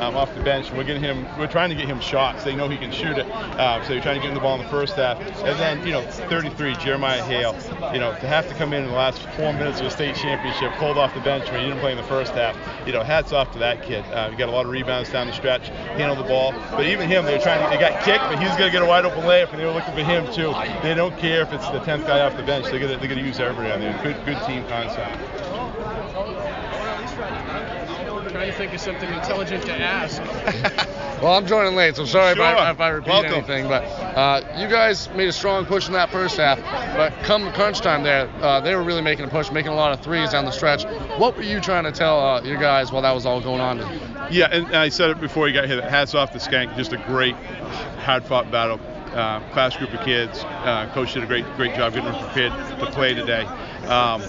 um, off the bench. We're getting him. We're trying to get him shots. They know he can shoot it. Um, so you're trying to get him the ball in the first half. And then you know, 33 Jeremiah Hale. You know, to have to come in in the last four minutes of a state championship, pulled off the bench when he didn't play in the first half. You know, hats off to that kid. Uh, he got a lot of rebounds down the stretch, handled the ball. But even him, they were trying to. They got kicked, but he's going to get a wide open layup, and they were looking for him too. They don't care if it's the 10th guy off the bench. They're they're going to use everybody on there. Good good team concept. Trying to think of something intelligent to ask. Well, I'm joining late, so sorry if, I, if I repeat Welcome. anything. But uh, you guys made a strong push in that first half. But come crunch time there, uh, they were really making a push, making a lot of threes down the stretch. What were you trying to tell uh, your guys while that was all going on? Yeah, and I said it before you got here. Hats off to Schenck. Just a great, hard-fought battle. Uh, class group of kids. Uh, coach did a great, great job getting them prepared to play today. Um,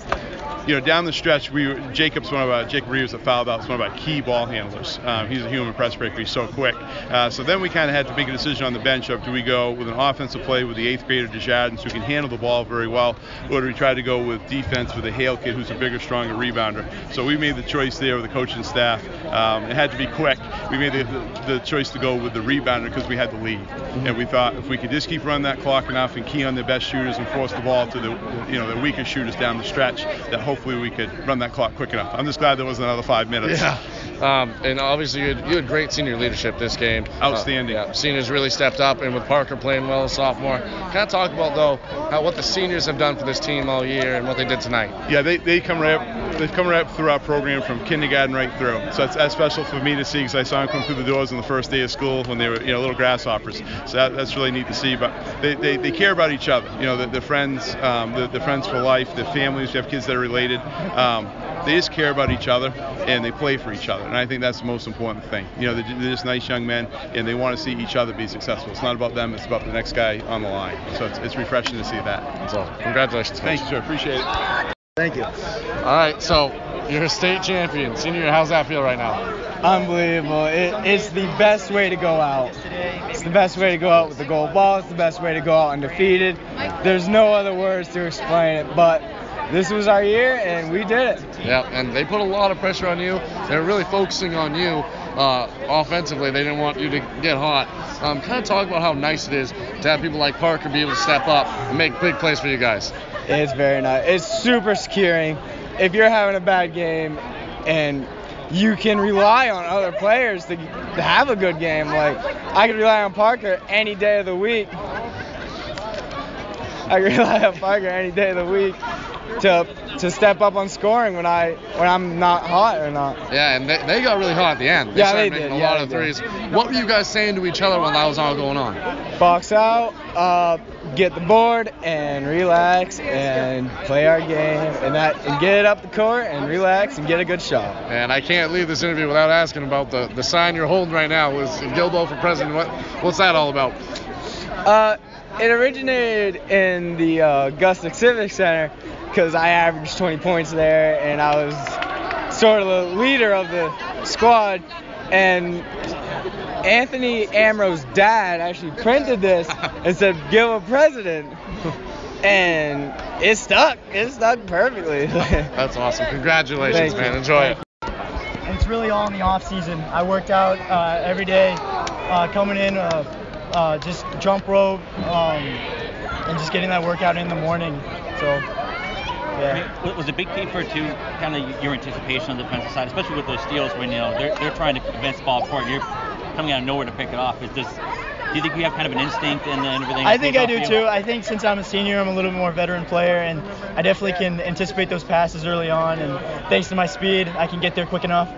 you know, down the stretch, we Jacob's one of our Jacob Reeves, a foul out, is one of our key ball handlers. Um, he's a human press breaker. He's so quick. Uh, so then we kind of had to make a decision on the bench of do we go with an offensive play with the eighth grader Desjardins who can handle the ball very well, or do we try to go with defense with a Hale kid who's a bigger, stronger rebounder? So we made the choice there with the coaching staff. Um, it had to be quick. We made the, the, the choice to go with the rebounder because we had the lead, and we thought if we could just keep running that clock enough and key on the best shooters and force the ball to the you know the weaker shooters down the stretch, that hopefully we could run that clock quick enough. I'm just glad there was another five minutes. Yeah. Um, and obviously, you had, you had great senior leadership this game. Outstanding. Uh, yeah, seniors really stepped up, and with Parker playing well as a sophomore. Kind of talk about though how, what the seniors have done for this team all year and what they did tonight. Yeah, they, they come right up, they've come right up through our program from kindergarten right through. So it's that's special for me to see because I saw them come through the doors on the first day of school when they were you know little grasshoppers. So that, that's really neat to see. But they, they, they care about each other. You know, the, the friends, um, the, the friends for life, the families. We have kids that are related. Um, they just care about each other and they play for each other. And I think that's the most important thing. You know, they're, they're just nice young men and they want to see each other be successful. It's not about them. It's about the next guy on the line. So it's, it's refreshing to see that. So congratulations. Thank you, sir. Appreciate it. Thank you. All right, so you're a state champion, senior. How's that feel right now? Unbelievable. It, it's the best way to go out. It's the best way to go out with the gold ball. It's the best way to go out undefeated. There's no other words to explain it, but this was our year and we did it. Yeah, and they put a lot of pressure on you. They're really focusing on you uh, offensively. They didn't want you to get hot. Um, kind of talk about how nice it is to have people like Parker be able to step up and make big plays for you guys. It's very nice. It's super securing. If you're having a bad game and you can rely on other players to, to have a good game, like I can rely on Parker any day of the week. I can rely on Parker any day of the week to to step up on scoring when I when I'm not hot or not. Yeah, and they, they got really hot at the end. They Yeah, started they making did. a Yeah, lot of did. threes. What were you guys saying to each other while that was all going on? Box out, uh, get the board, and relax and play our game, and that and get it up the court and relax and get a good shot. And I can't leave this interview without asking about the, the sign you're holding right now. Was Gilbo for president? What what's that all about? Uh, it originated in the uh, Augusta Civic Center because I averaged 20 points there, and I was sort of the leader of the squad. And Anthony Amro's dad actually printed this and said, "Give a president," and it stuck. It stuck perfectly. That's awesome. Congratulations, Thank man. you. Enjoy it. And it's really all in the off season. I worked out uh, every day, uh, coming in, uh, uh, just jump rope, um, and just getting that workout in the morning. So, yeah. I mean, was a big key for too, kind of your anticipation on the defensive side, especially with those steals when you know they're, they're trying to advance the ball forward, you're coming out of nowhere to pick it off. Is this? Do you think you have kind of an instinct and and everything? I think I do too. I think since I'm a senior, I'm a little bit more veteran player, and I definitely can anticipate those passes early on. And thanks to my speed, I can get there quick enough.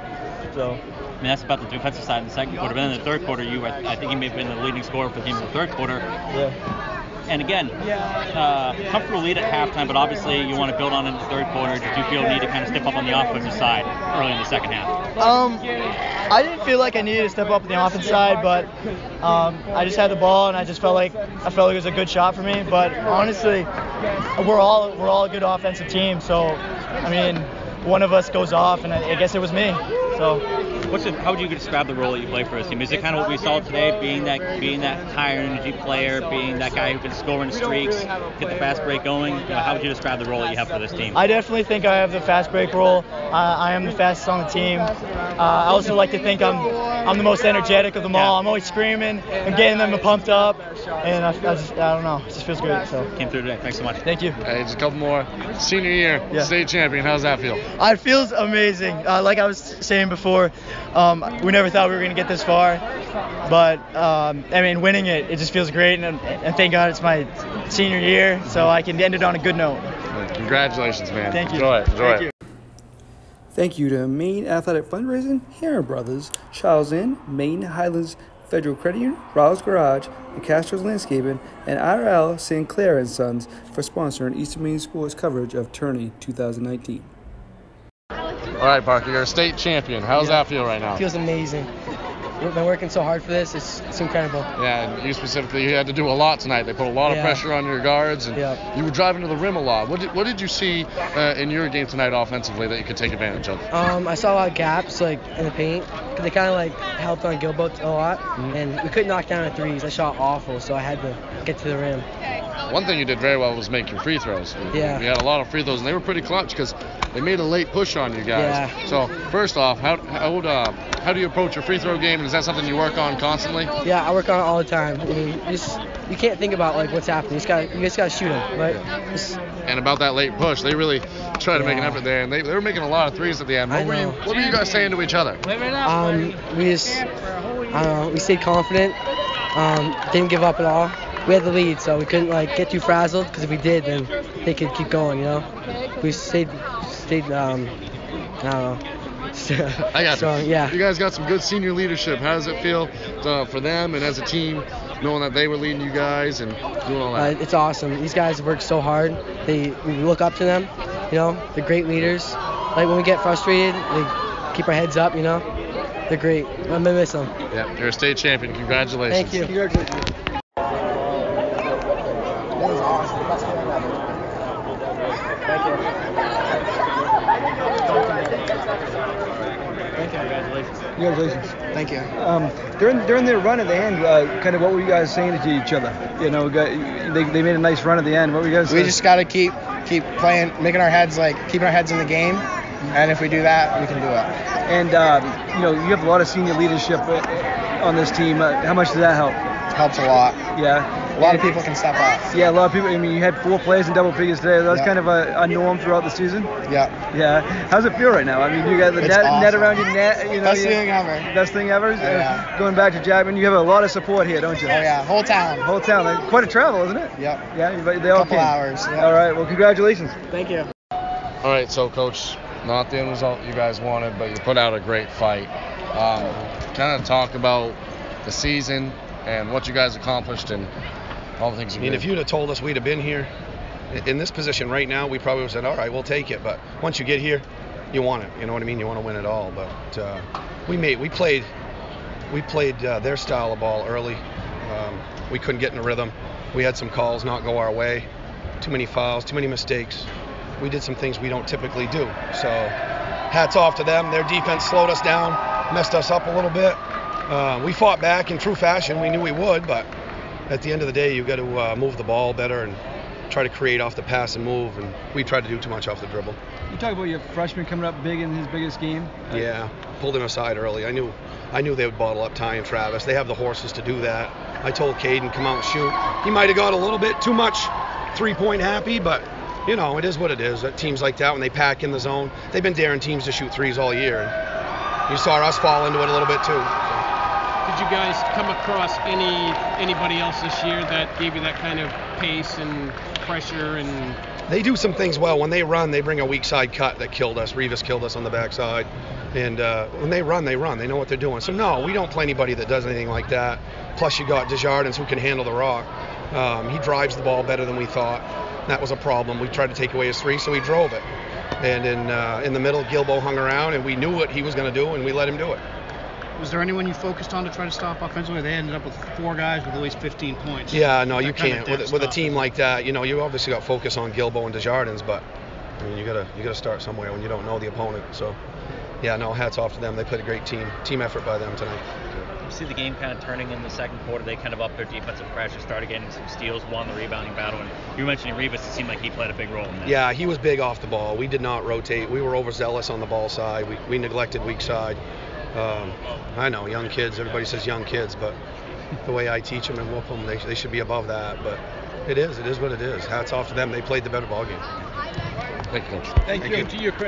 So. I mean, that's about the defensive side in the second quarter. But then in the third quarter, you, I, I think you may have been the leading scorer for the team in the third quarter. Yeah. And again, uh, comfortable lead at halftime, but obviously you want to build on in the third quarter. Did you feel need to kind of step up on the offensive side early in the second half? Um, I didn't feel like I needed to step up on the offense side, but um, I just had the ball and I just felt like I felt like it was a good shot for me. But honestly, we're all we're all a good offensive team, so I mean, one of us goes off, and I, I guess it was me. So What's the, how would you describe the role that you play for this team? Is it kind of what we saw today, being that being that high energy player, being that guy who can score in streaks, get the fast break going? You know, how would you describe the role that you have for this team? I definitely think I have the fast break role. Uh, I am the fastest on the team. Uh, I also like to think I'm I'm the most energetic of them all. I'm always screaming and getting them pumped up, and I, I, just, I don't know, it just feels great. So Came through today. Thanks so much. thank you. Hey, just a couple more. Senior year, Yeah. state champion. How's that feel? It feels amazing. Uh, like I was saying before, um, we never thought we were going to get this far, but um, I mean, winning it, it just feels great, and, and thank God it's my senior year, so I can end it on a good note. Congratulations, man. Thank you. Enjoy it. Enjoy Thank it. you. Thank you to Maine Athletic Fundraising, Heron Brothers, Charles Inn, Maine Highlands Federal Credit Union, Rouse Garage, the Castro's Landscaping, and IRL St. Clair and Sons for sponsoring Eastern Maine Sports coverage of Tourney 2019. All right, Parker, you're a state champion. How's that feel right now? feels amazing. We've been working so hard for this. It's, it's incredible. Yeah, and you specifically, you had to do a lot tonight. They put a lot of pressure on your guards, and Yeah. you were driving to the rim a lot. What did, what did you see uh, in your game tonight offensively that you could take advantage of? Um, I saw a lot of gaps like in the paint because they kind of like helped on Gilboa a lot, and we couldn't knock down the threes. I shot awful, so I had to get to the rim. One thing you did very well was make your free throws. Yeah. You had a lot of free throws, and they were pretty clutch because they made a late push on you guys. Yeah. So first off, how how, uh, how do you approach your free throw game, and is that something you work on constantly? Yeah, I work on it all the time. I mean, you just you can't think about like what's happening. You just got you just gotta shoot them, right? Just- And about that late push, they really tried to make an effort there, and they, they were making a lot of threes at the end. What were you. What were you guys saying to each other? Um, we just, I we stayed confident. Um, didn't give up at all. We had the lead, so we couldn't like get too frazzled. Because if we did, then they could keep going. You know, we stayed, stayed. Um, I don't know. I got strong. you. Yeah. You guys got some good senior leadership. How does it feel uh, for them and as a team, knowing that they were leading you guys and doing all Uh, that? it's awesome. These guys work so hard. They we look up to them. You know, they're great leaders. Like when we get frustrated, they keep our heads up. You know, they're great. I'm gonna miss them. yeah, you're a state champion. Congratulations. Thank you. That was awesome. Best game ever. Thank you. Thank you. Congratulations. Thank you. Um, during during their run at the end, uh, kind of what were you guys saying to each other? You know, got, they, they made a nice run at the end. What were you guys We saying? just got to keep keep playing, making our heads like keeping our heads in the game, and if we do that, we can do it. And um, you know, you have a lot of senior leadership uh, on this team. Uh, how much does that help? helps a lot. Yeah. A lot of people can step up. Yeah, a lot of people. I mean, you had four players in double figures today. That's Yeah. kind of a, a norm throughout the season. Yeah. Yeah. How's it feel right now? I mean, you got the It's net, net around your net. You know, Best you- thing ever. Best thing ever. Uh, Yeah. Going back to Jackman, you have a lot of support here, don't you? Oh yeah, whole town. Whole town. Like, quite a travel, isn't it? Yep. Yeah. But they all Couple came. hours, yeah. All right. Well, congratulations. Thank you. All right, so coach, not the end result you guys wanted, but you put out a great fight. Um, kind of talk about the season and what you guys accomplished and all the things you I mean, if you'd have told us we'd have been here in this position right now, we probably would have said, all right, we'll take it. But once you get here, you want it. You know what I mean? You want to win it all. But uh, we made, we played, we played uh, their style of ball early. Um, we couldn't get in a rhythm. We had some calls not go our way. Too many fouls, too many mistakes. We did some things we don't typically do. So hats off to them. Their defense slowed us down, messed us up a little bit. Uh, we fought back in true fashion. We knew we would, but at the end of the day, you've got to uh, move the ball better and try to create off the pass and move. And we tried to do too much off the dribble. You talk about your freshman coming up big in his biggest game. Yeah, pulled him aside early. I knew, I knew they would bottle up Ty and Travis. They have the horses to do that. I told Caden come out and shoot. He might have got a little bit too much three-point happy, but you know it is what it is. That teams like that when they pack in the zone, they've been daring teams to shoot threes all year. And you saw us fall into it a little bit too. Did you guys come across any anybody else this year that gave you that kind of pace and pressure and They do some things well. When they run, they bring a weak side cut that killed us. Revis killed us on the backside. And uh, when they run, they run. They know what they're doing. So no, we don't play anybody that does anything like that. Plus, you got Desjardins who can handle the rock. Um, he drives the ball better than we thought. That was a problem. We tried to take away his three, so he drove it. And in uh, in the middle, Gilbo hung around, and we knew what he was going to do, and we let him do it. Was there anyone you focused on to try to stop offensively? They ended up with four guys with at least 15 points. Yeah, no, you That kind can't. With, with a team like that, you know, you obviously got focus on Gilbo and Desjardins, but I mean, you gotta you gotta start somewhere when you don't know the opponent. So yeah, no, hats off to them. They played a great team team effort by them tonight. You see the game kind of turning in the second quarter. They kind of upped their defensive pressure, started getting some steals, won the rebounding battle. And you were mentioning Rivas. It seemed like he played a big role in that. Yeah, he was big off the ball. We did not rotate. We were overzealous on the ball side. We, we neglected weak side. Um, I know, young kids. Everybody says young kids, but the way I teach them and whoop them, they, they should be above that. But it is. It is what it is. Hats off to them. They played the better ball game. Thank you, coach. Thank, you. To your credit.